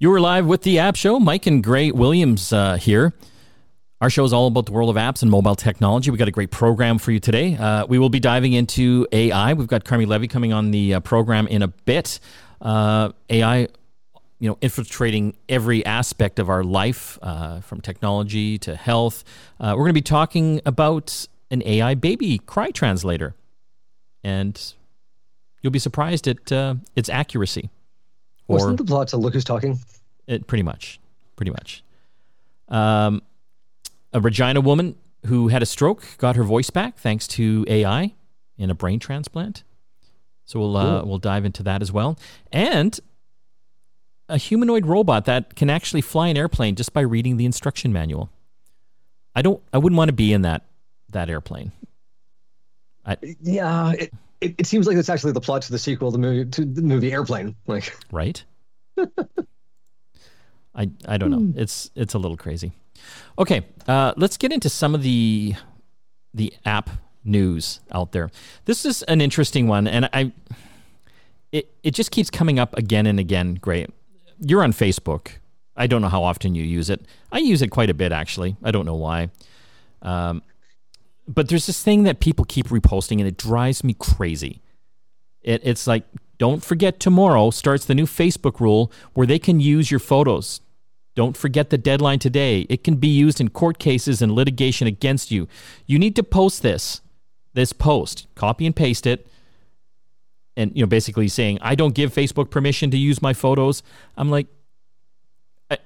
You were live with the App Show. Mike and Gray Williams uh, here. Our show is all about the world of apps and mobile technology. We've got a great program for you today. Uh, we will be diving into AI. We've got Carmi Levy coming on the uh, program in a bit. Uh, AI, you know, infiltrating every aspect of our life, uh, from technology to health. Uh, we're going to be talking about an AI baby cry translator, and you'll be surprised at its accuracy. Wasn't the plot to Look Who's Talking? It pretty much, pretty much. Um, a Regina woman who had a stroke got her voice back thanks to AI in a brain transplant. So we'll uh, we'll dive into that as well, and a humanoid robot that can actually fly an airplane just by reading the instruction manual. I don't. I wouldn't want to be in that that airplane. I, yeah, it, it, it seems like it's actually the plot to the sequel, the movie to the movie Airplane. Like right. I I don't know. Hmm. It's it's a little crazy. Okay, uh, let's get into some of the the app news out there. This is an interesting one, and I it it just keeps coming up again and again. Great, you're on Facebook. I don't know how often you use it. I use it quite a bit, actually. I don't know why. Um, but there's this thing that people keep reposting, and it drives me crazy. It, it's like, don't forget tomorrow starts the new Facebook rule where they can use your photos. Don't forget the deadline today. It can be used in court cases and litigation against you. You need to post this, this post, copy and paste it, and you know, basically saying, "I don't give Facebook permission to use my photos." I'm like, I,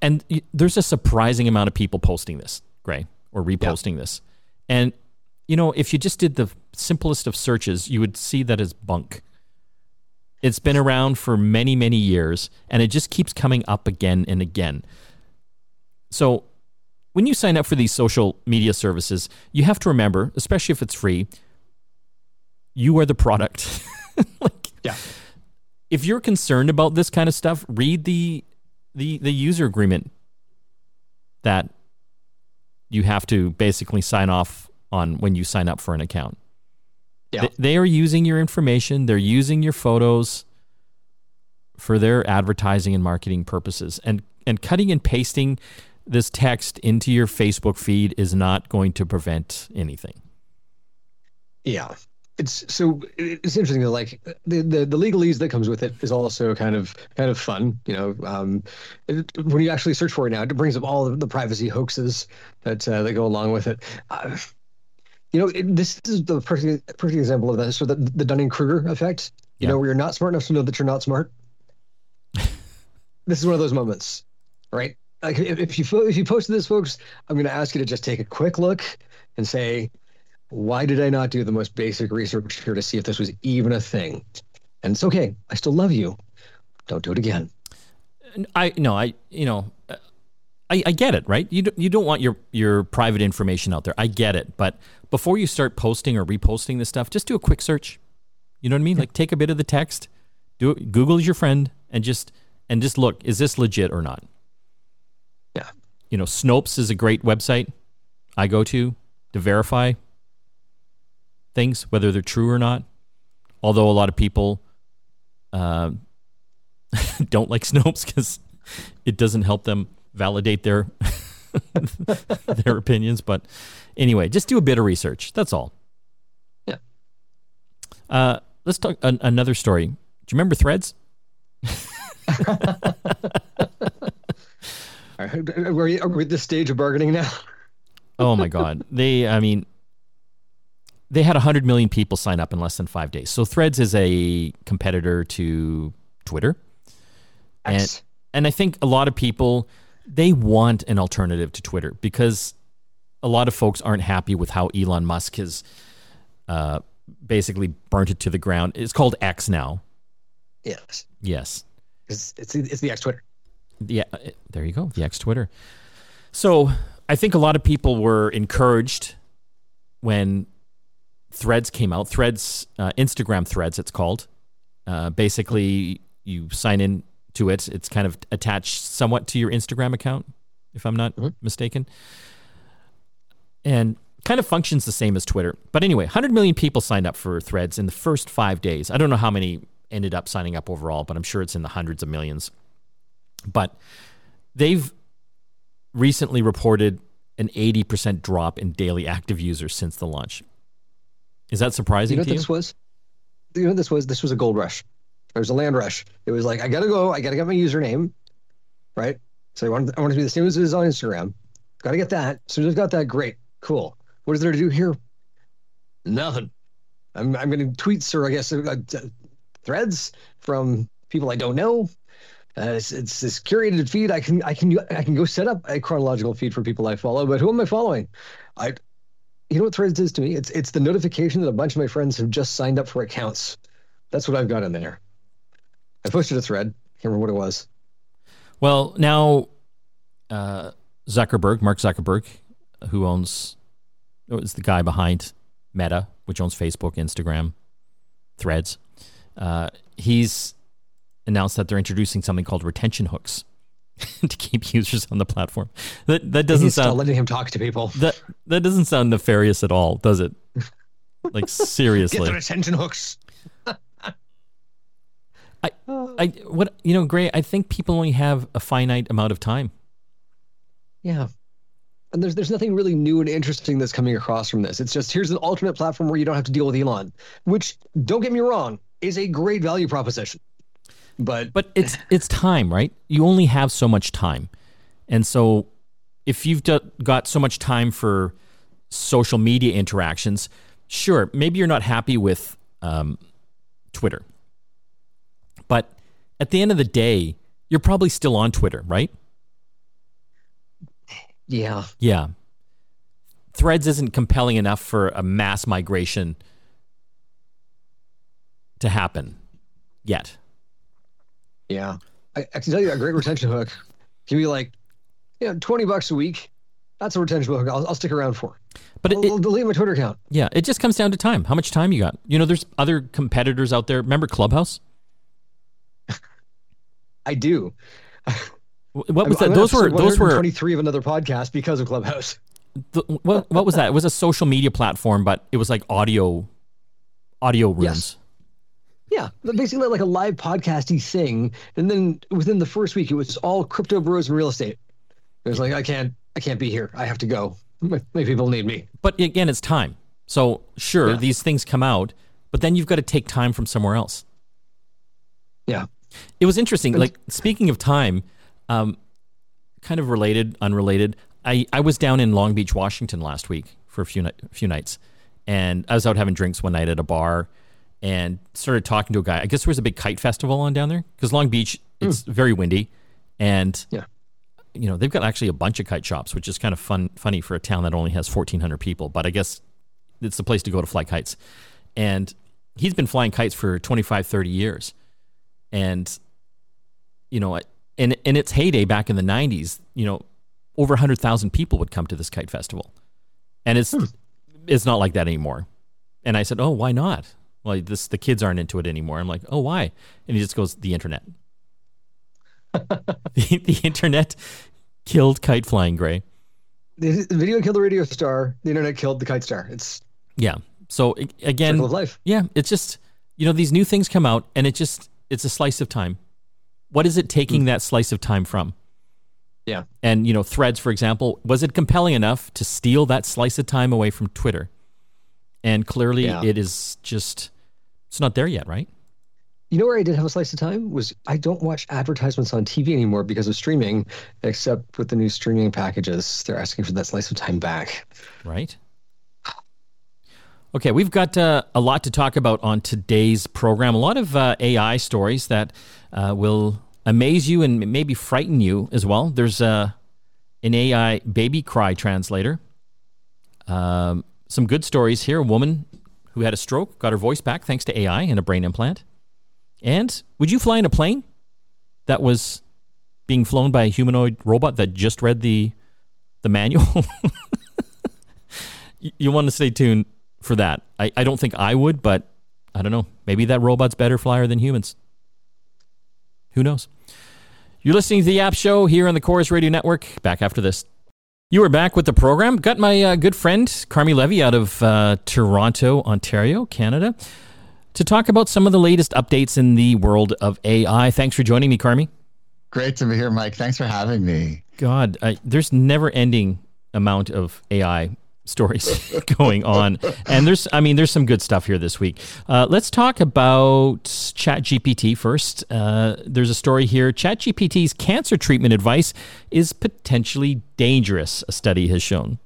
and there's a surprising amount of people posting this, Gray, or reposting yeah. this. And, you know, if you just did the simplest of searches, you would see that as bunk. It's been around for many, many years, and it just keeps coming up again and again. So, when you sign up for these social media services, you have to remember, especially if it's free, you are the product. like, yeah. If you're concerned about this kind of stuff, read the the the user agreement that you have to basically sign off on when you sign up for an account. Yeah. They, they are using your information, they're using your photos for their advertising and marketing purposes. And and cutting and pasting this text into your Facebook feed is not going to prevent anything. Yeah it's so it's interesting that like the, the the legalese that comes with it is also kind of kind of fun you know um, it, when you actually search for it now it brings up all of the privacy hoaxes that uh, that go along with it. Uh, you know it, this is the perfect perfect example of that. So the, the dunning-kruger effect you yeah. know where you're not smart enough to know that you're not smart? This is one of those moments right? Like if, if you if you posted this folks i'm going to ask you to just take a quick look and say why did I not do the most basic research here to see if this was even a thing? And it's okay. I still love you. Don't do it again. I no, I you know, I, I get it, right? You don't, you don't want your your private information out there. I get it, but before you start posting or reposting this stuff, just do a quick search. You know what I mean? Like take a bit of the text, do it, Google is your friend, and just and just look, is this legit or not? Yeah. You know, Snopes is a great website I go to to verify things, whether they're true or not. Although a lot of people uh, don't like Snopes because it doesn't help them validate their their opinions. But anyway, just do a bit of research. That's all. Yeah. Uh, let's talk an- another story. Do you remember Threads? are, we, are we at this stage of bargaining now? oh my god! They, I mean, they had 100 million people sign up in less than five days. So Threads is a competitor to Twitter. And, and I think a lot of people, they want an alternative to Twitter because a lot of folks aren't happy with how Elon Musk has uh, basically burnt it to the ground. It's called X now. Yes. Yes. It's, it's, it's the X Twitter. Yeah, uh, there you go, the X Twitter. So I think a lot of people were encouraged when Threads came out. Threads, uh, Instagram Threads, it's called. Uh, basically, you sign in to it. It's kind of attached somewhat to your Instagram account, if I'm not mm-hmm. mistaken, and kind of functions the same as Twitter. But anyway, 100 million people signed up for Threads in the first five days. I don't know how many ended up signing up overall, but I'm sure it's in the hundreds of millions. But they've recently reported an 80% drop in daily active users since the launch. Is that surprising You know to what you? this was? You know what this was? This was a gold rush. There was a land rush. It was like I gotta go. I gotta get my username, right? So I want I want to be the same as it is on Instagram. Gotta get that. As I've got that, great, cool. What is there to do here? Nothing. I'm I'm gonna tweets or I guess uh, uh, threads from people I don't know. Uh, it's, it's this curated feed. I can I can I can go set up a chronological feed for people I follow. But who am I following? I you know what Threads is to me? It's it's the notification that a bunch of my friends have just signed up for accounts. That's what I've got in there. I posted a thread. Can't remember what it was. Well, now uh, Zuckerberg, Mark Zuckerberg, who owns, oh, is the guy behind Meta, which owns Facebook, Instagram, Threads. Uh, he's announced that they're introducing something called retention hooks to keep users on the platform. That that doesn't sound letting him talk to people. that that doesn't sound nefarious at all, does it? Like seriously. Get seriously. the retention hooks. I what you know, Gray. I think people only have a finite amount of time. Yeah. And there's there's nothing really new and interesting that's coming across from this. It's just here's an alternate platform where you don't have to deal with Elon, which don't get me wrong, is a great value proposition. But But it's it's time, right? You only have so much time, and so if you've got so much time for social media interactions, sure, maybe you're not happy with um, Twitter, but at the end of the day, you're probably still on Twitter, right? yeah, Yeah. Threads isn't compelling enough for a mass migration to happen yet. Yeah. I, I can tell you a great retention hook. Give me like, you know, twenty bucks a week. That's a retention hook. I'll, I'll stick around for. But I'll, it, I'll delete my Twitter account. Yeah, it just comes down to time. How much time you got? You know, there's other competitors out there. Remember Clubhouse? I do. What was I'm- that? I'm Those were those were 23 of another podcast because of Clubhouse. th- what what was that? It was a social media platform, but it was like audio audio rooms. Yes. Yeah, but basically like a live podcasty thing, and then within the first week, it was all crypto bros and real estate. It was like I can't, I can't be here. I have to go. My, my people need me. But again, it's time. So sure, Yeah. these things come out, but then you've got to take time from somewhere else. Yeah, It was interesting. Like speaking of time, um, kind of related, unrelated. I, I was down in Long Beach, Washington last week for a few ni- few nights, and I was out having drinks one night at a bar, and started talking to a guy. I guess there was a big kite festival on down there because Long Beach hmm. it's very windy, and Yeah. you know they've got actually a bunch of kite shops, which is kind of fun funny for a town that only has fourteen hundred people. But I guess it's the place to go to fly kites, and he's been flying kites for 25, 30 years, and you know, in in its heyday back in the '90s, you know, over hundred thousand people would come to this kite festival, and it's hmm. it's not like that anymore. And I said, "Oh, why not?" Well, this the kids aren't into it anymore. I'm like, "Oh, why?" And he just goes, "The internet." the, the internet killed kite flying, Gray. the, video killed the radio star. The internet killed the kite star. It's Yeah. So again, circle of life. Yeah, it's just you know these new things come out, and it just it's a slice of time. What is it taking hmm. that slice of time from? Yeah, And you know, Threads, for example, was it compelling enough to steal that slice of time away from Twitter? And clearly, Yeah. it is just it's not there yet, right? you know where I did have a slice of time was I don't watch advertisements on TV anymore because of streaming, except with the new streaming packages. They're asking for that slice of time back. Right. Okay, we've got uh, a lot to talk about on today's program. A lot of uh, AI stories that uh, will amaze you and maybe frighten you as well. There's uh, an AI baby cry translator. Um, some good stories here. A woman who had a stroke got her voice back thanks to AI and a brain implant. And would you fly in a plane that was being flown by a humanoid robot that just read the the manual? you, want to stay tuned for that. I, I don't think I would, but I don't know. Maybe that robot's better flyer than humans. Who knows? You're listening to the App Show here on the Corus Radio Network. Back after this. You are back with the program. Got my uh, good friend Carmi Levy out of uh, Toronto, Ontario, Canada, to talk about some of the latest updates in the world of AI. Thanks for joining me, Carmi. Great to be here, Mike. Thanks for having me. God, I, there's never ending amount of AI stories going on. And there's, I mean, there's some good stuff here this week. Uh, let's talk about ChatGPT first. Uh, there's a story here. ChatGPT's cancer treatment advice is potentially dangerous, a study has shown.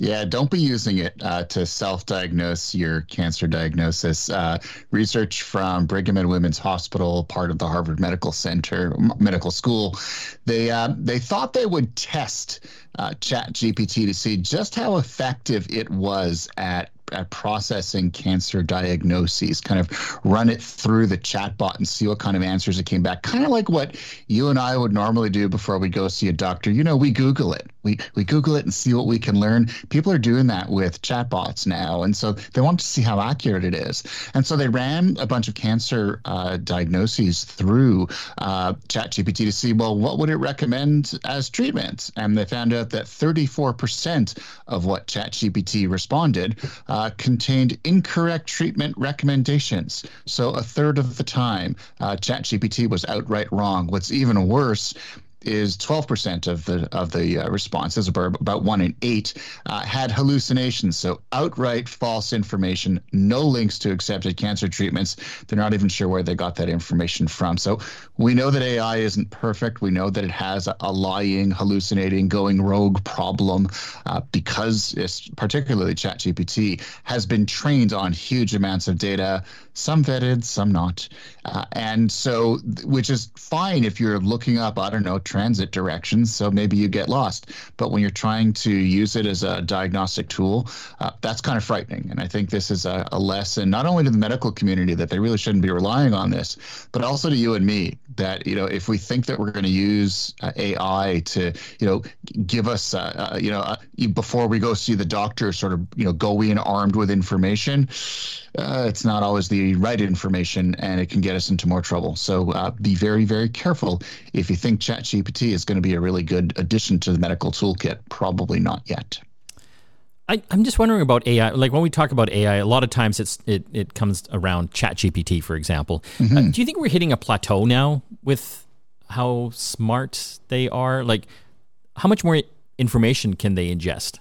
Yeah, don't be using it uh, to self-diagnose your cancer diagnosis. Uh, research from Brigham and Women's Hospital, part of the Harvard Medical Center, Medical School, they uh, they thought they would test uh, Chat GPT to see just how effective it was at at processing cancer diagnoses, kind of run it through the chatbot and see what kind of answers it came back. Kind of like what you and I would normally do before we go see a doctor. You know, we Google it. We we Google it and see what we can learn. People are doing that with chatbots now, and so they want to see how accurate it is. And so they ran a bunch of cancer uh, diagnoses through uh, ChatGPT to see, well, what would it recommend as treatment? And they found out that 34% of what ChatGPT responded. Uh, contained incorrect treatment recommendations. So a third of the time, uh, ChatGPT was outright wrong. What's even worse is 12% of the of the uh, responses, about one in eight, uh, had hallucinations. So outright false information, no links to accepted cancer treatments. They're not even sure where they got that information from. So we know that AI isn't perfect. We know that it has a, lying, hallucinating, going rogue problem uh, because it's particularly ChatGPT has been trained on huge amounts of data, some vetted, some not, uh, and so which is fine if you're looking up, I don't know transit directions, so maybe you get lost. But when you're trying to use it as a diagnostic tool, uh, that's kind of frightening. And I think this is a, a, lesson not only to the medical community that they really shouldn't be relying on this, but also to you and me that you know if we think that we're going to use uh, AI to you know give us uh, uh, you know uh, before we go see the doctor, sort of you know go in armed with information. Uh, it's not always the right information and it can get us into more trouble. So uh, be very, very careful. If you think ChatGPT is going to be a really good addition to the medical toolkit. Probably not yet. I, am just wondering about AI. Like when we talk about AI, a lot of times it's it, it comes around ChatGPT, for example. Mm-hmm. Uh, do you think we're hitting a plateau now with how smart they are? Like, how much more information can they ingest?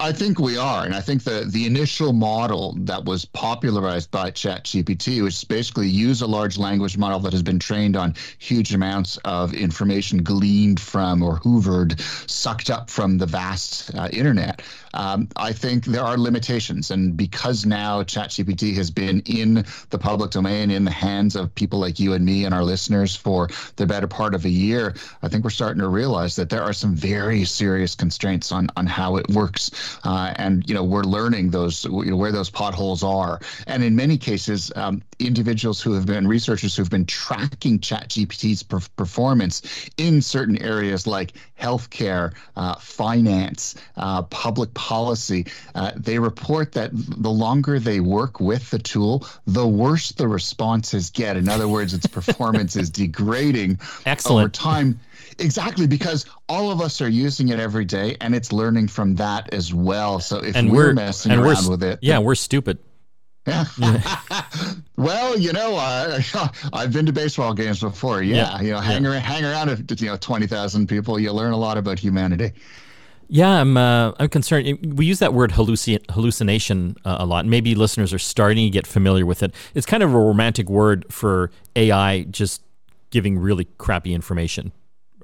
I think we are, and I think the the initial model that was popularized by ChatGPT, which is basically use a large language model that has been trained on huge amounts of information gleaned from or hoovered, sucked up from the vast uh, internet. Um, I think there are limitations, and because now ChatGPT has been in the public domain, in the hands of people like you and me and our listeners for the better part of a year, I think we're starting to realize that there are some very serious constraints on on how it works uh, and you know we're learning those you know, where those potholes are. And in many cases, um, individuals who have been researchers who've been tracking ChatGPT's per- performance in certain areas like healthcare, uh, finance, uh, public policy, uh, they report that the longer they work with the tool, the worse the responses get. In other words, its performance is degrading Excellent. over time. Exactly, because all of us are using it every day, and it's learning from that as well. So if and we're, we're messing and around we're, with it, yeah, we're stupid. Yeah. well, you know, uh, I've been to baseball games before. Yeah, yeah. you know, hang yeah. around, hang around with you know twenty thousand people, you learn a lot about humanity. Yeah, I'm. Uh, I'm concerned. We use that word halluci- hallucination uh, a lot. Maybe listeners are starting to get familiar with it. It's kind of a romantic word for AI just giving really crappy information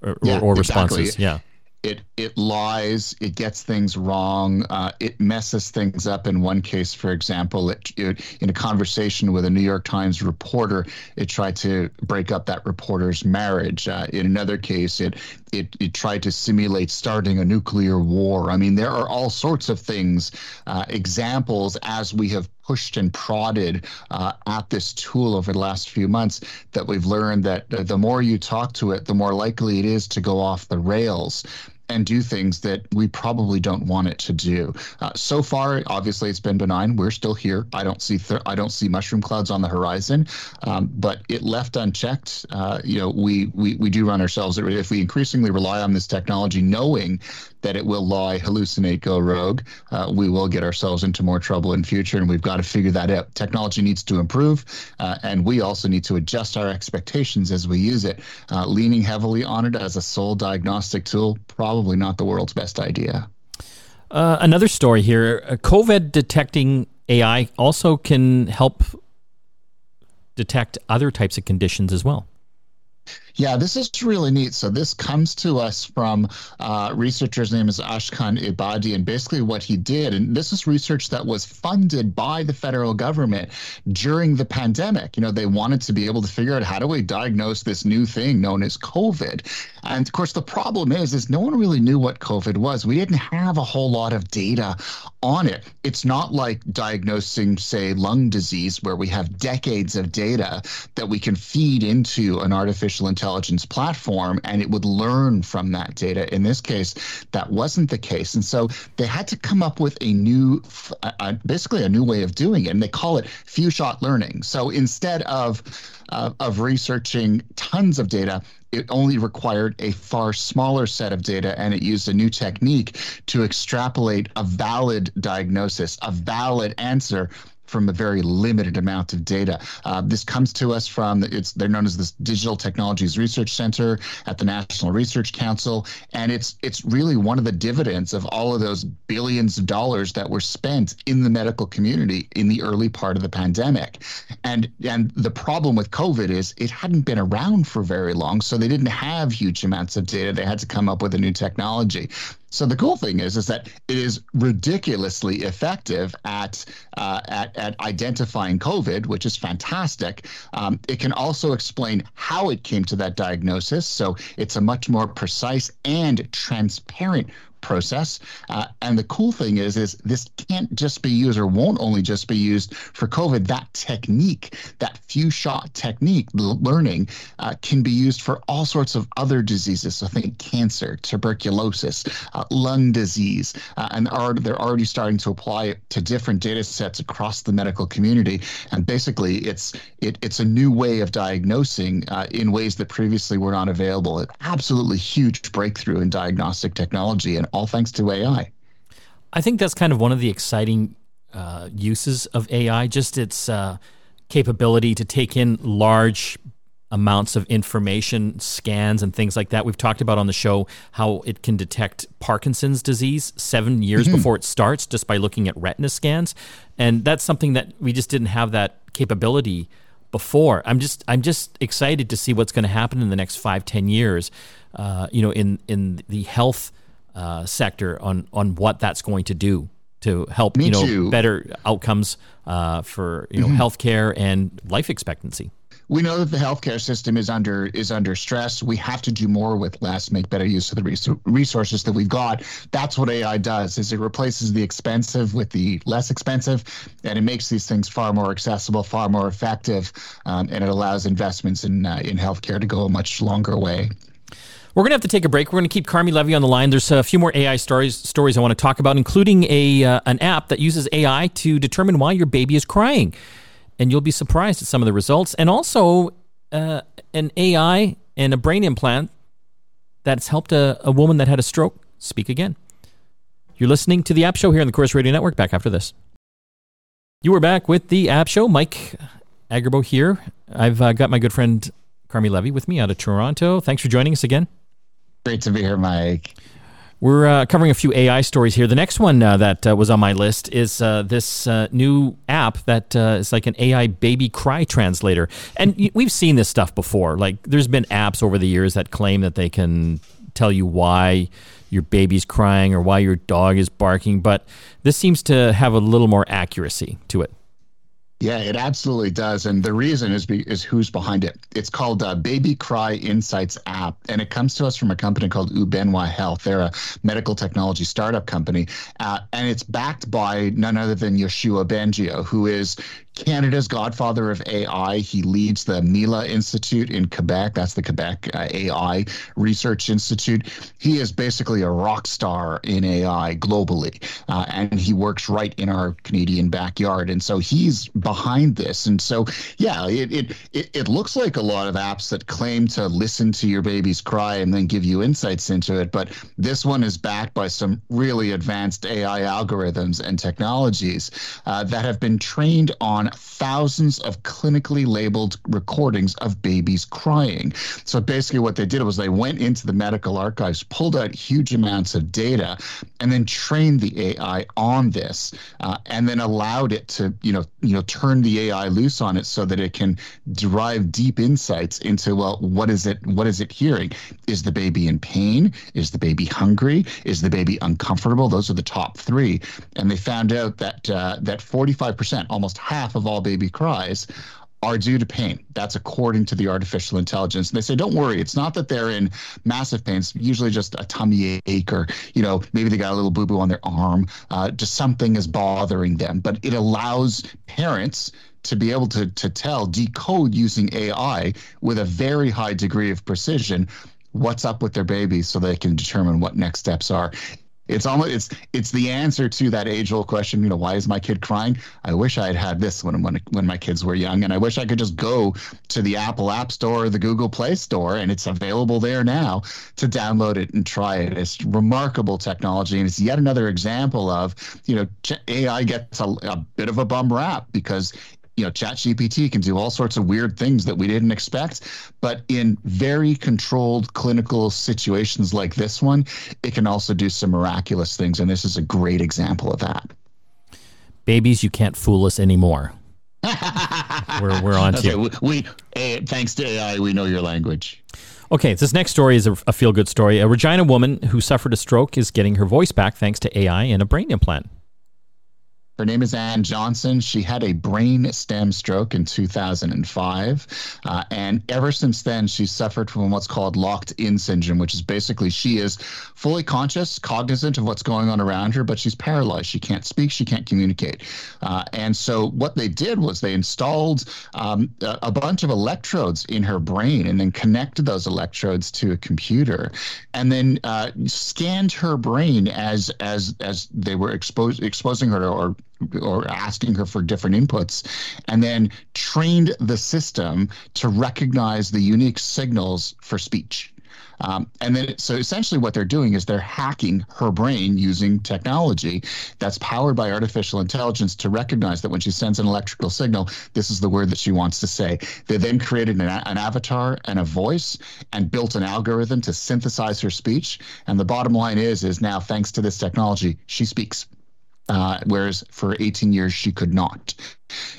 or, yeah, or responses. Exactly. Yeah it it lies, it gets things wrong, uh, it messes things up. In one case, for example, it, it, in a conversation with a New York Times reporter, it tried to break up that reporter's marriage. Uh, in another case, it, it it tried to simulate starting a nuclear war. I mean, there are all sorts of things, uh, examples as we have pushed and prodded uh, at this tool over the last few months that we've learned that the more you talk to it, the more likely it is to go off the rails. and do things that we probably don't want it to do. Uh, so far, obviously, it's been benign. We're still here. I don't see th- I don't see mushroom clouds on the horizon, um, but it left unchecked. Uh, you know, we, we we do run ourselves if we increasingly rely on this technology, knowing that it will lie, hallucinate, go rogue, uh, we will get ourselves into more trouble in future, and we've got to figure that out. Technology needs to improve, uh, and we also need to adjust our expectations as we use it. Uh, leaning heavily on it as a sole diagnostic tool, probably not the world's best idea. Uh, another story here: uh, COVID detecting AI also can help detect other types of conditions as well. Yeah, this is really neat. So this comes to us from uh, researcher's name is Ashkan Ebadi, and basically what he did, and this is research that was funded by the federal government during the pandemic. You know, they wanted to be able to figure out how do we diagnose this new thing known as COVID, and of course the problem is is no one really knew what COVID was. We didn't have a whole lot of data on it. It's not like diagnosing, say, lung disease, where we have decades of data that we can feed into an artificial intelligence intelligence platform and it would learn from that data. In this case, that wasn't the case. And so they had to come up with a new, basically a new way of doing it. And they call it few shot learning. So instead of, uh, of researching tons of data, it only required a far smaller set of data and it used a new technique to extrapolate a valid diagnosis, a valid answer from a very limited amount of data. Uh, this comes to us from it's they're known as the Digital Technologies Research Center at the National Research Council, and it's it's really one of the dividends of all of those billions of dollars that were spent in the medical community in the early part of the pandemic. And and the problem with COVID is it hadn't been around for very long, so they didn't have huge amounts of data. They had to come up with a new technology. So the cool thing is, is that it is ridiculously effective at uh, at at identifying COVID, which is fantastic. Um, it can also explain how it came to that diagnosis, so it's a much more precise and transparent process. Uh, and the cool thing is, is this can't just be used or won't only just be used for COVID. That technique, that few shot technique, learning, uh, can be used for all sorts of other diseases. So think cancer, tuberculosis, uh, lung disease, uh, and are, they're already starting to apply it to different data sets across the medical community. And basically, it's it, it's a new way of diagnosing uh, in ways that previously were not available. An absolutely huge breakthrough in diagnostic technology and all thanks to AI. I think that's kind of one of the exciting uh, uses of AI, just its uh, capability to take in large amounts of information, scans, and things like that. We've talked about on the show how it can detect Parkinson's disease seven years mm-hmm. before it starts just by looking at retina scans. And that's something that we just didn't have that capability before. I'm just I'm just excited to see what's going to happen in the next five, ten years. Uh, you know, in in the health uh, sector on on what that's going to do to help Me you know too. better outcomes uh, for you know mm-hmm. healthcare and life expectancy. We know that the healthcare system is under is under stress. We have to do more with less, make better use of the resources that we've got. That's what AI does. Is it replaces the expensive with the less expensive, and it makes these things far more accessible, far more effective, um, and it allows investments in uh, in healthcare to go a much longer way. We're going to have to take a break. We're going to keep Carmi Levy on the line. There's a few more AI stories stories I want to talk about, including a uh, an app that uses AI to determine why your baby is crying, and you'll be surprised at some of the results. And also, uh, an AI and a brain implant that's helped a, a woman that had a stroke speak again. You're listening to the App Show here on the Corus Radio Network. Back after this. You are back with the App Show. Mike Agerbo here. I've uh, got my good friend Carmi Levy with me out of Toronto. Thanks for joining us again. Great to be here, Mike. We're uh, covering a few AI stories here. The next one uh, that uh, was on my list is uh, this uh, new app that uh, is like an AI baby cry translator. And we've seen this stuff before. Like, there's been apps over the years that claim that they can tell you why your baby's crying or why your dog is barking, but this seems to have a little more accuracy to it. Yeah, it absolutely does, and the reason is be, is who's behind it. It's called uh, Baby Cry Insights app, and it comes to us from a company called Ubenwa Health. They're a medical technology startup company, uh, and it's backed by none other than Yoshua Bengio, who is Canada's godfather of AI. He leads the Mila Institute in Quebec. That's the Quebec uh, AI Research Institute. He is basically a rock star in AI globally, uh, and he works right in our Canadian backyard. And so he's behind this. And so, yeah, it, it, it, it looks like a lot of apps that claim to listen to your baby's cry and then give you insights into it. But this one is backed by some really advanced AI algorithms and technologies uh, that have been trained on thousands of clinically labeled recordings of babies crying. So basically, what they did was they went into the medical archives, pulled out huge amounts of data, and then trained the AI on this, uh, and then allowed it to, you know, you know, turn the AI loose on it so that it can derive deep insights into well, what is it? What is it hearing? Is the baby in pain? Is the baby hungry? Is the baby uncomfortable? Those are the top three, and they found out that uh, that 45%, almost half of all baby cries, are due to pain. That's according to the artificial intelligence. And they say, don't worry, it's not that they're in massive pain. It's usually just a tummy ache or, you know, maybe they got a little boo boo on their arm. Uh, just something is bothering them. But it allows parents to be able to, to tell, decode using AI with a very high degree of precision what's up with their baby so they can determine what next steps are it's almost it's it's the answer to that age old question. You know, why is my kid crying? I wish I had had this when when when my kids were young, and I wish I could just go to the Apple App Store or the Google Play Store, and it's available there now to download it and try it. It's remarkable technology, and it's yet another example of you know AI gets a, a bit of a bum rap because you know, ChatGPT can do all sorts of weird things that we didn't expect. But in very controlled clinical situations like this one, it can also do some miraculous things. And this is a great example of that. Babies, you can't fool us anymore. we're, we're on to okay, you. We, we thanks to AI, we know your language. Okay, this next story is a, a feel good story. A Regina woman who suffered a stroke is getting her voice back thanks to AI and a brain implant. Her name is Ann Johnson. She had a brain stem stroke in 2005. Uh, and ever since then, she's suffered from what's called locked in syndrome, which is basically she is fully conscious, cognizant of what's going on around her, but she's paralyzed. She can't speak, she can't communicate. Uh, and so what they did was they installed um, a, a bunch of electrodes in her brain and then connected those electrodes to a computer and then uh, scanned her brain as as as they were exposing her to, or or asking her for different inputs, and then trained the system to recognize the unique signals for speech. Um, and then, so essentially, what they're doing is they're hacking her brain using technology that's powered by artificial intelligence to recognize that when she sends an electrical signal, this is the word that she wants to say. They then created an, an avatar and a voice and built an algorithm to synthesize her speech. And the bottom line is, is now thanks to this technology, she speaks uh, whereas for 18 years she could not.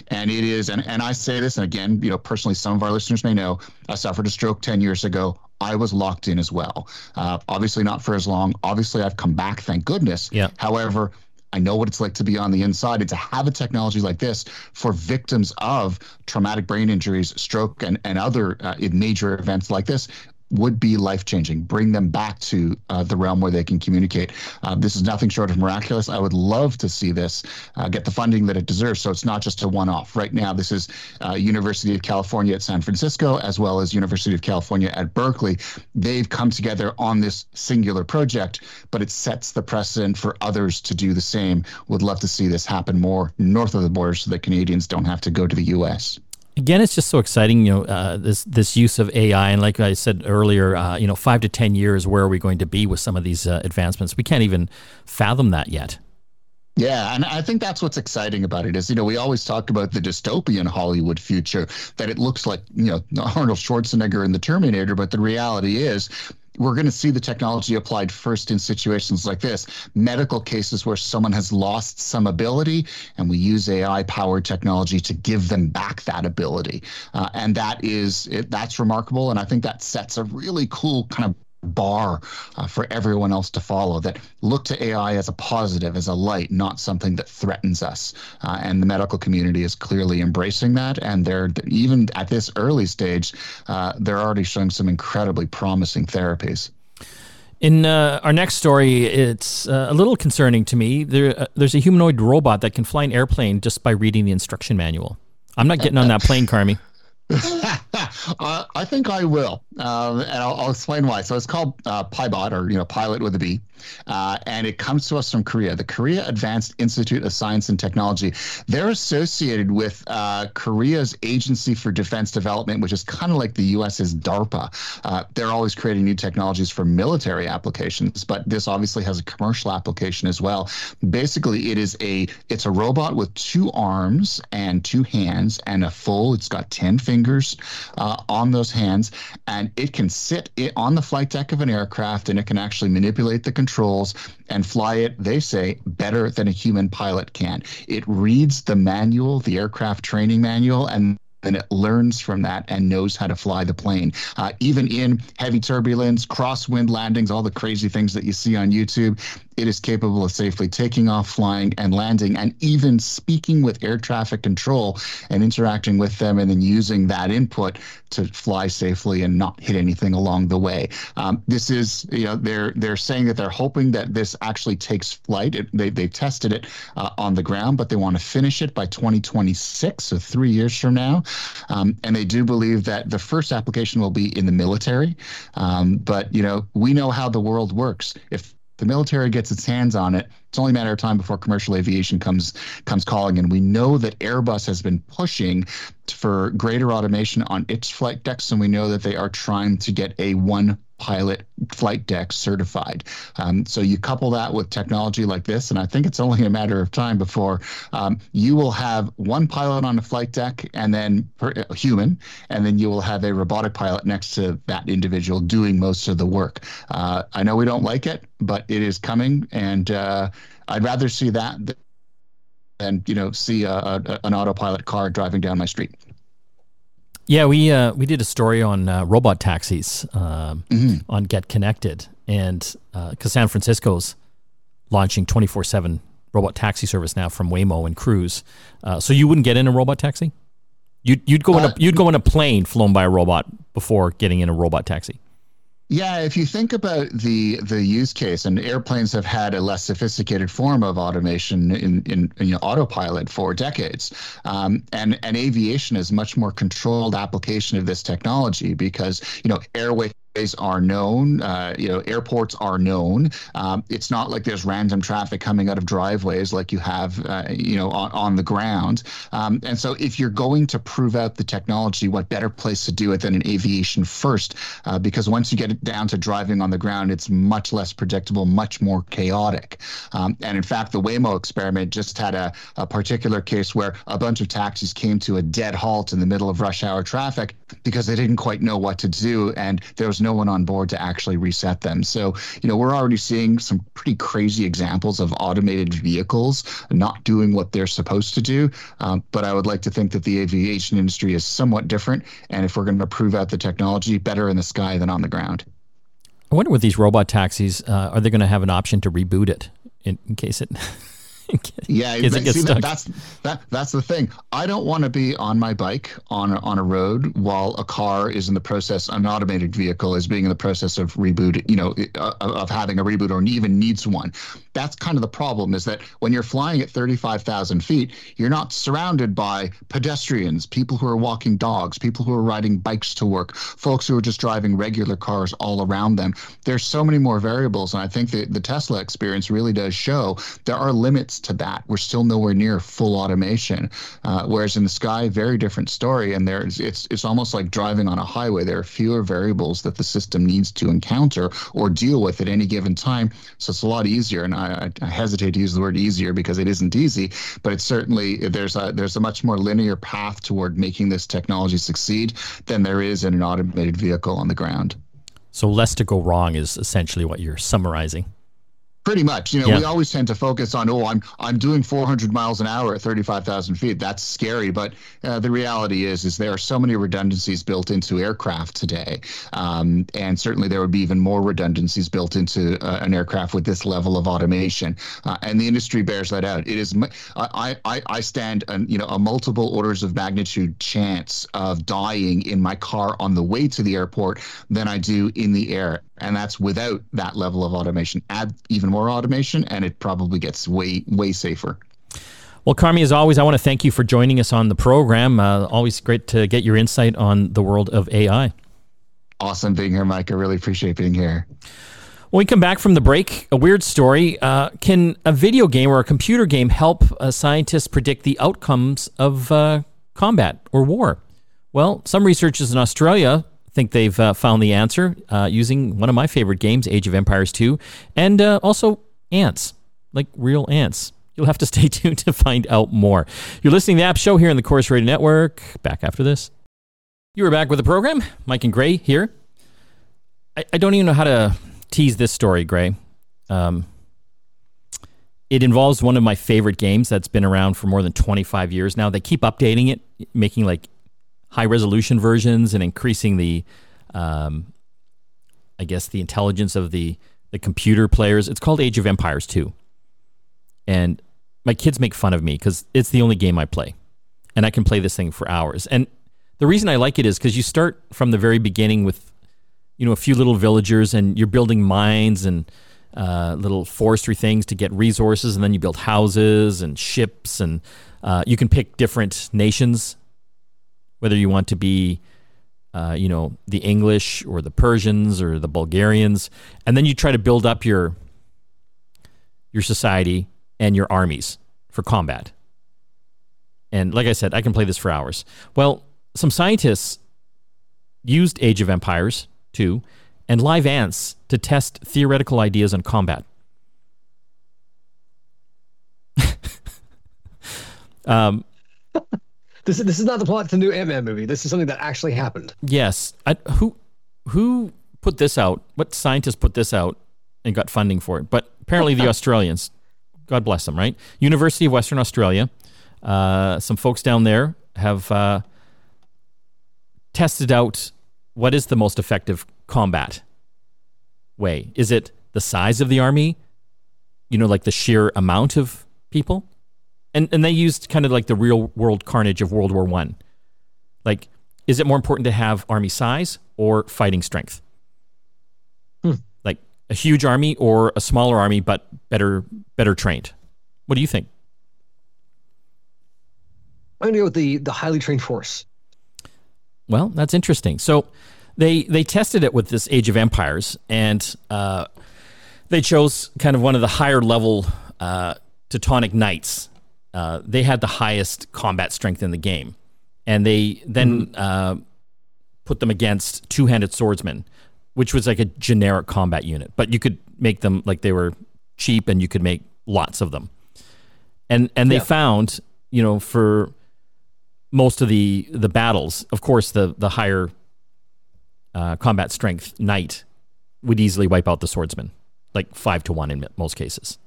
And it is, and, and I say this, and again, you know, personally, some of our listeners may know I suffered a stroke 10 years ago. I was locked in as well. Uh, obviously, not for as long. Obviously, I've come back, thank goodness. Yeah. However, I know what it's like to be on the inside and to have a technology like this for victims of traumatic brain injuries, stroke, and, and other uh, major events like this would be life changing, bring them back to uh, the realm where they can communicate. Uh, this is nothing short of miraculous. I would love to see this uh, get the funding that it deserves. So it's not just a one off. Right now, this is uh, University of California at San Francisco, as well as University of California at Berkeley. They've come together on this singular project, but it sets the precedent for others to do the same. Would love to see this happen more north of the border so that Canadians don't have to go to the U.S again, it's just so exciting. You know, uh, this this use of AI, and like I said earlier, uh, you know, five to ten years, where are we going to be with some of these uh, advancements? We can't even fathom that yet. Yeah, and I think that's what's exciting about it is, you know, we always talk about the dystopian Hollywood future that it looks like, you know, Arnold Schwarzenegger in the Terminator, but the reality is we're going to see the technology applied first in situations like this. Medical cases where someone has lost some ability and we use ai powered technology to give them back that ability. Uh, and that is it, that's remarkable and i think that sets a really cool kind of bar uh, for everyone else to follow that look to AI as a positive, as a light, not something that threatens us. Uh, and the medical community is clearly embracing that. And they're even at this early stage, uh, they're already showing some incredibly promising therapies. In uh, our next story, it's uh, a little concerning to me. There, uh, there's a humanoid robot that can fly an airplane just by reading the instruction manual. I'm not getting on that plane, Carmi. uh, I think I will, um, and I'll, I'll, explain why. So it's called uh, PIBOT, or you know, pilot with a B, uh, and it comes to us from Korea, the Korea Advanced Institute of Science and Technology. They're associated with uh, Korea's Agency for Defense Development, which is kind of like the U.S.'s DARPA. Uh, they're always creating new technologies for military applications, but this obviously has a commercial application as well. Basically, it is a it's a robot with two arms and two hands and a full. It's got ten fingers uh, on those hands, and it can sit on the flight deck of an aircraft, and it can actually manipulate the controls and fly it, they say, better than a human pilot can. It reads the manual, the aircraft training manual, and and it learns from that and knows how to fly the plane. Uh, even in heavy turbulence, crosswind landings, all the crazy things that you see on YouTube, it is capable of safely taking off, flying, and landing, and even speaking with air traffic control and interacting with them, and then using that input to fly safely and not hit anything along the way. Um, this is, you know, they're they're saying that they're hoping that this actually takes flight. It, they they've tested it uh, on the ground, but they want to finish it by 2026, so three years from now. Um, and they do believe that the first application will be in the military. Um, but you know, we know how the world works. If the military gets its hands on it, it's only a matter of time before commercial aviation comes comes calling. And we know that Airbus has been pushing for greater automation on its flight decks, and we know that they are trying to get a one pilot flight deck certified. Um, so you couple that with technology like this, and I think it's only a matter of time before um, you will have one pilot on a flight deck and then per, a human, and then you will have a robotic pilot next to that individual doing most of the work. Uh, I know we don't like it, but it is coming, and uh, I'd rather see that than you know see a, a, an autopilot car driving down my street. Yeah, we uh, we did a story on uh, robot taxis uh, mm-hmm. on Get Connected, and because uh, San Francisco's launching twenty four seven robot taxi service now from Waymo and Cruise, uh, so you wouldn't get in a robot taxi. You'd you'd go in a uh, you'd go in a plane flown by a robot before getting in a robot taxi. Yeah, if you think about the the use case, and airplanes have had a less sophisticated form of automation in, in, in you know, autopilot for decades, um, and and aviation is much more controlled application of this technology because you know airway are known. Uh, you know, airports are known. Um, it's not like there's random traffic coming out of driveways like you have, uh, you know, on, on the ground. Um, and so, if you're going to prove out the technology, what better place to do it than in aviation first? Uh, because once you get it down to driving on the ground, it's much less predictable, much more chaotic. Um, and in fact, the Waymo experiment just had a, a particular case where a bunch of taxis came to a dead halt in the middle of rush hour traffic because they didn't quite know what to do, and there was no one on board to actually reset them. So, you know, we're already seeing some pretty crazy examples of automated vehicles not doing what they're supposed to do. Um, but I would like to think that the aviation industry is somewhat different. And if we're going to prove out the technology, better in the sky than on the ground. I wonder with these robot taxis, uh, are they going to have an option to reboot it in, in case it yeah, see, that, that's that that's the thing. I don't want to be on my bike on a, on a road while a car is in the process, an automated vehicle is being in the process of reboot, you know, uh, of having a reboot or even needs one. That's kind of the problem is that when you're flying at 35,000 feet, you're not surrounded by pedestrians, people who are walking dogs, people who are riding bikes to work, folks who are just driving regular cars all around them. There's so many more variables, and I think that the Tesla experience really does show there are limits to that. We're still nowhere near full automation. Uh, whereas in the sky, very different story. And there's it's it's almost like driving on a highway. There are fewer variables that the system needs to encounter or deal with at any given time. So it's a lot easier. And I, I hesitate to use the word easier because it isn't easy, but it's certainly there's a there's a much more linear path toward making this technology succeed than there is in an automated vehicle on the ground. So less to go wrong is essentially what you're summarizing. Pretty much, you know, yeah. we always tend to focus on, oh, I'm I'm doing 400 miles an hour at 35,000 feet. That's scary, but uh, the reality is, is there are so many redundancies built into aircraft today, um, and certainly there would be even more redundancies built into uh, an aircraft with this level of automation, uh, and the industry bears that out. It is, I I I stand, an, you know, a multiple orders of magnitude chance of dying in my car on the way to the airport than I do in the air and that's without that level of automation. Add even more automation, and it probably gets way way safer. Well, Carmi, as always, I want to thank you for joining us on the program. Uh, always great to get your insight on the world of AI. Awesome being here, Mike. I really appreciate being here. When we come back from the break, a weird story. Uh, can a video game or a computer game help uh, scientists predict the outcomes of uh, combat or war? Well, some researchers in Australia think they've uh, found the answer uh, using one of my favorite games, Age of Empires 2, and uh, also ants, like real ants. You'll have to stay tuned to find out more. You're listening to the App Show here on the Corus Radio Network. Back after this. You are back with the program. Mike and Gray here. I, I don't even know how to tease this story, Gray. Um, it involves one of my favorite games that's been around for more than 25 years now. They keep updating it, making like high resolution versions and increasing the, um, I guess, the intelligence of the the computer players. It's called Age of Empires 2. And my kids make fun of me because it's the only game I play. And I can play this thing for hours. And the reason I like it is because you start from the very beginning with, you know, a few little villagers and you're building mines and uh, little forestry things to get resources. And then you build houses and ships. And uh, you can pick different nations whether you want to be, uh, you know, the English or the Persians or the Bulgarians, and then you try to build up your your society and your armies for combat. And like I said, I can play this for hours. Well, some scientists used Age of Empires 2 and live ants to test theoretical ideas on combat. um, this is this is not the plot to the new Ant Man movie. This is something that actually happened. Yes. I, who who put this out? What scientists put this out and got funding for it? But apparently the Australians. God bless them, right? University of Western Australia. Uh, some folks down there have uh, tested out what is the most effective combat way. Is it the size of the army? You know, like the sheer amount of people? And and they used kind of like the real world carnage of World War One. Like, is it more important to have army size or fighting strength? Hmm. Like a huge army or a smaller army but better better trained. What do you think? I'm going to go with the the highly trained force. Well, that's interesting. So they they tested it with this Age of Empires, and uh, they chose kind of one of the higher level uh, Teutonic knights uh, they had the highest combat strength in the game, and they then mm-hmm. uh, put them against two-handed swordsmen, which was like a generic combat unit. But you could make them like they were cheap, and you could make lots of them. And and they yeah. found, you know, for most of the the battles, of course, the the higher uh, combat strength knight would easily wipe out the swordsman, like five to one in most cases.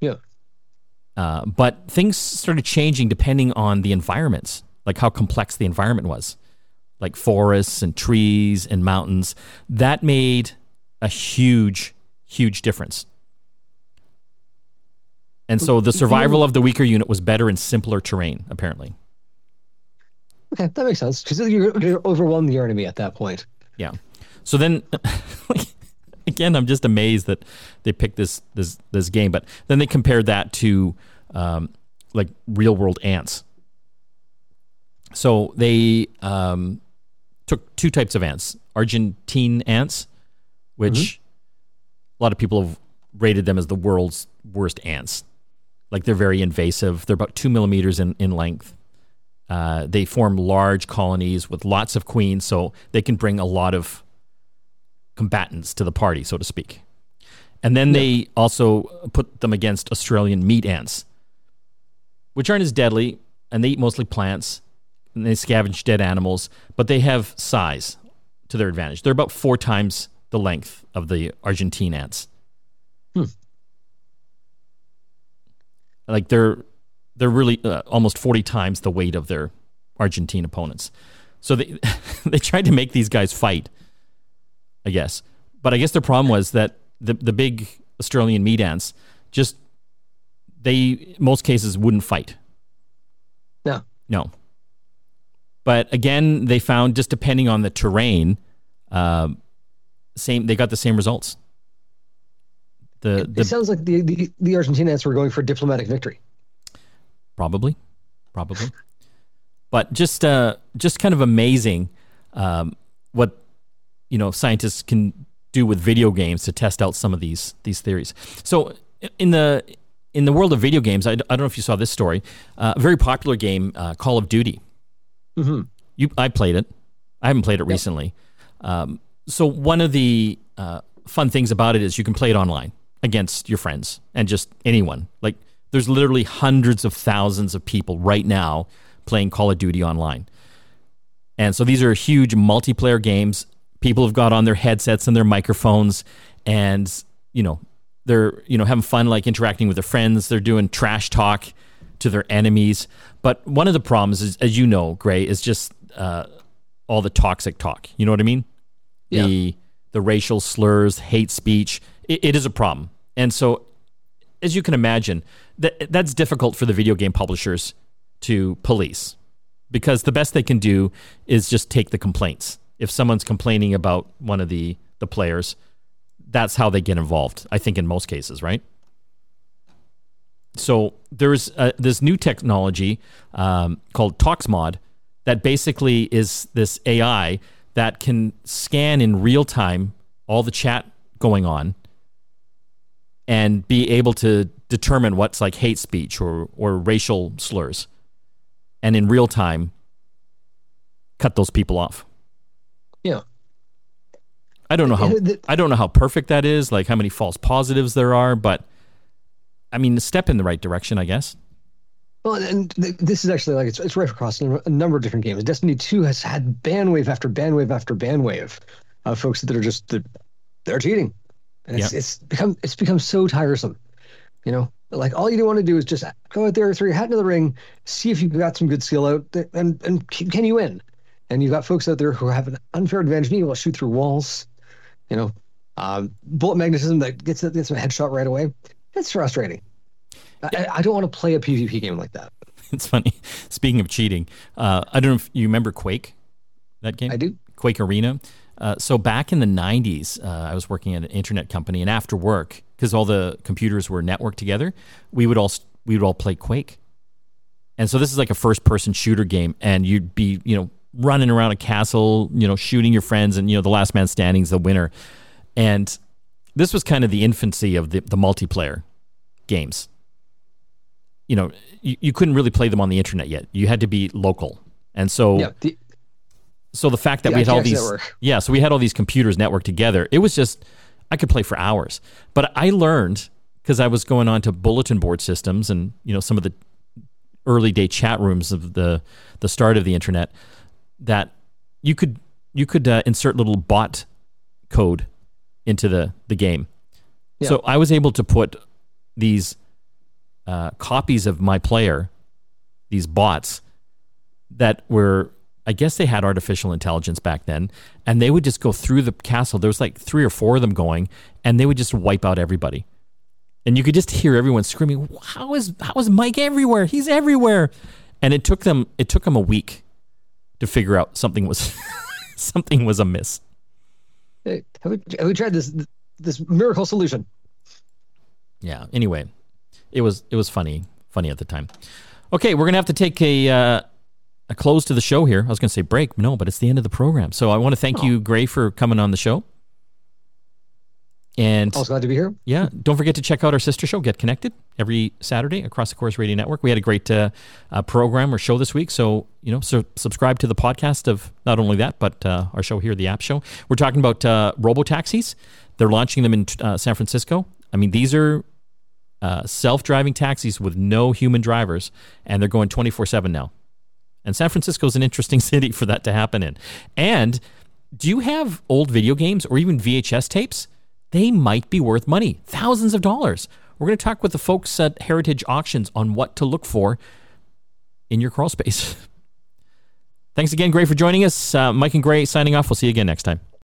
Yeah. Uh, but things started changing depending on the environments, like how complex the environment was, like forests and trees and mountains. That made a huge, huge difference. And so the survival of the weaker unit was better in simpler terrain, apparently. Okay, that makes sense because you're, you're overwhelming the enemy at that point. Yeah. So then, again, I'm just amazed that they picked this this this game. But then they compared that to um, like real world ants. So they um, took two types of ants: Argentine ants, which mm-hmm. a lot of people have rated them as the world's worst ants. Like they're very invasive. They're about two millimeters in in length. Uh, they form large colonies with lots of queens, so they can bring a lot of combatants to the party, so to speak. And then they also put them against Australian meat ants, which aren't as deadly, and they eat mostly plants, and they scavenge dead animals, but they have size to their advantage. They're about four times the length of the Argentine ants. Hmm. Like they're they're really uh, almost 40 times the weight of their Argentine opponents. So they they tried to make these guys fight I guess. But I guess the problem was that the the big Australian meat ants just they most cases wouldn't fight. No. No. But again, they found just depending on the terrain, uh, same they got the same results. The, the it sounds like the, the the Argentinians were going for diplomatic victory. Probably, probably. but just uh, just kind of amazing um, what you know scientists can do with video games to test out some of these these theories. So in the in the world of video games, I, I don't know if you saw this story. Uh, a very popular game, uh, Call of Duty. Mm-hmm. You, I played it. I haven't played it yep. recently. Um, so one of the uh, fun things about it is you can play it online against your friends and just anyone. Like there's literally hundreds of thousands of people right now playing Call of Duty online. And so these are huge multiplayer games. People have got on their headsets and their microphones and, you know, they're, you know, having fun like interacting with their friends. They're doing trash talk to their enemies. But one of the problems is, as you know, Gray, is just uh, all the toxic talk. You know what I mean? Yeah. The the racial slurs, hate speech. It, it is a problem. And so, as you can imagine, that that's difficult for the video game publishers to police because the best they can do is just take the complaints. If someone's complaining about one of the the players, that's how they get involved. I think in most cases, right? So there's uh, this new technology um, called ToxMod that basically is this AI that can scan in real time all the chat going on and be able to determine what's like hate speech or, or racial slurs and in real time cut those people off. Yeah. I don't know how I don't know how perfect that is, like how many false positives there are, but I mean, a step in the right direction, I guess. Well, and this is actually like it's, it's right across a number of different games. Destiny 2 has had ban wave after ban wave after ban wave of folks that are just that they're cheating, and it's, it's become it's become so tiresome. You know, like all you want to do is just go out there, throw your hat into the ring, see if you've got some good skill out, and and can you win? And you've got folks out there who have an unfair advantage, being able to shoot through walls. You know, um, bullet magnetism that gets gets a headshot right away. It's frustrating. I, I, don't want to play a PvP game like that. It's funny. Speaking of cheating, uh, I don't know if you remember Quake, that game? I do. Quake Arena. Uh, so back in the 90s, uh, I was working at an internet company, and after work, because all the computers were networked together, we would all we would all play Quake. And so this is like a first-person shooter game, and you'd be you know running around a castle, you know, shooting your friends, and you know the last man standing is the winner. And this was kind of the infancy of the, the multiplayer games you know, you, you couldn't really play them on the internet yet. You had to be local. And so yeah, the, so the fact that the we had all these network. yeah, so we had all these computers networked together. It was just I could play for hours. But I learned because I was going on to bulletin board systems and you know some of the early day chat rooms of the the start of the internet that you could you could uh, insert little bot code into the the game. Yeah. So I was able to put these uh, copies of my player, these bots that were, I guess they had artificial intelligence back then, and they would just go through the castle. There was like three or four of them going, and they would just wipe out everybody. And you could just hear everyone screaming, "How is how is Mike everywhere? He's everywhere!" And it took them it took them a week to figure out something was something was amiss. Hey, have we, have we tried this this miracle solution? Yeah. Anyway, it was it was funny funny at the time. Okay, we're gonna have to take a uh, a close to the show here. I was gonna say break, no, but it's the end of the program. So I want to thank oh. you, Gray, for coming on the show. And I was glad to be here. Yeah, don't forget to check out our sister show, Get Connected, every Saturday across the Corus Radio Network. We had a great uh, uh, program or show this week, so you know, so subscribe to the podcast of not only that, but uh, our show here, the App Show. We're talking about uh, robo taxis. They're launching them in uh, San Francisco. I mean, these are uh, self-driving taxis with no human drivers, and they're going 24/7 now. And San Francisco is an interesting city for that to happen in. And do you have old video games or even VHS tapes? They might be worth money, thousands of dollars. We're going to talk with the folks at Heritage Auctions on what to look for in your crawl space. Thanks again, Gray, for joining us. Uh, Mike and Gray signing off. We'll see you again next time.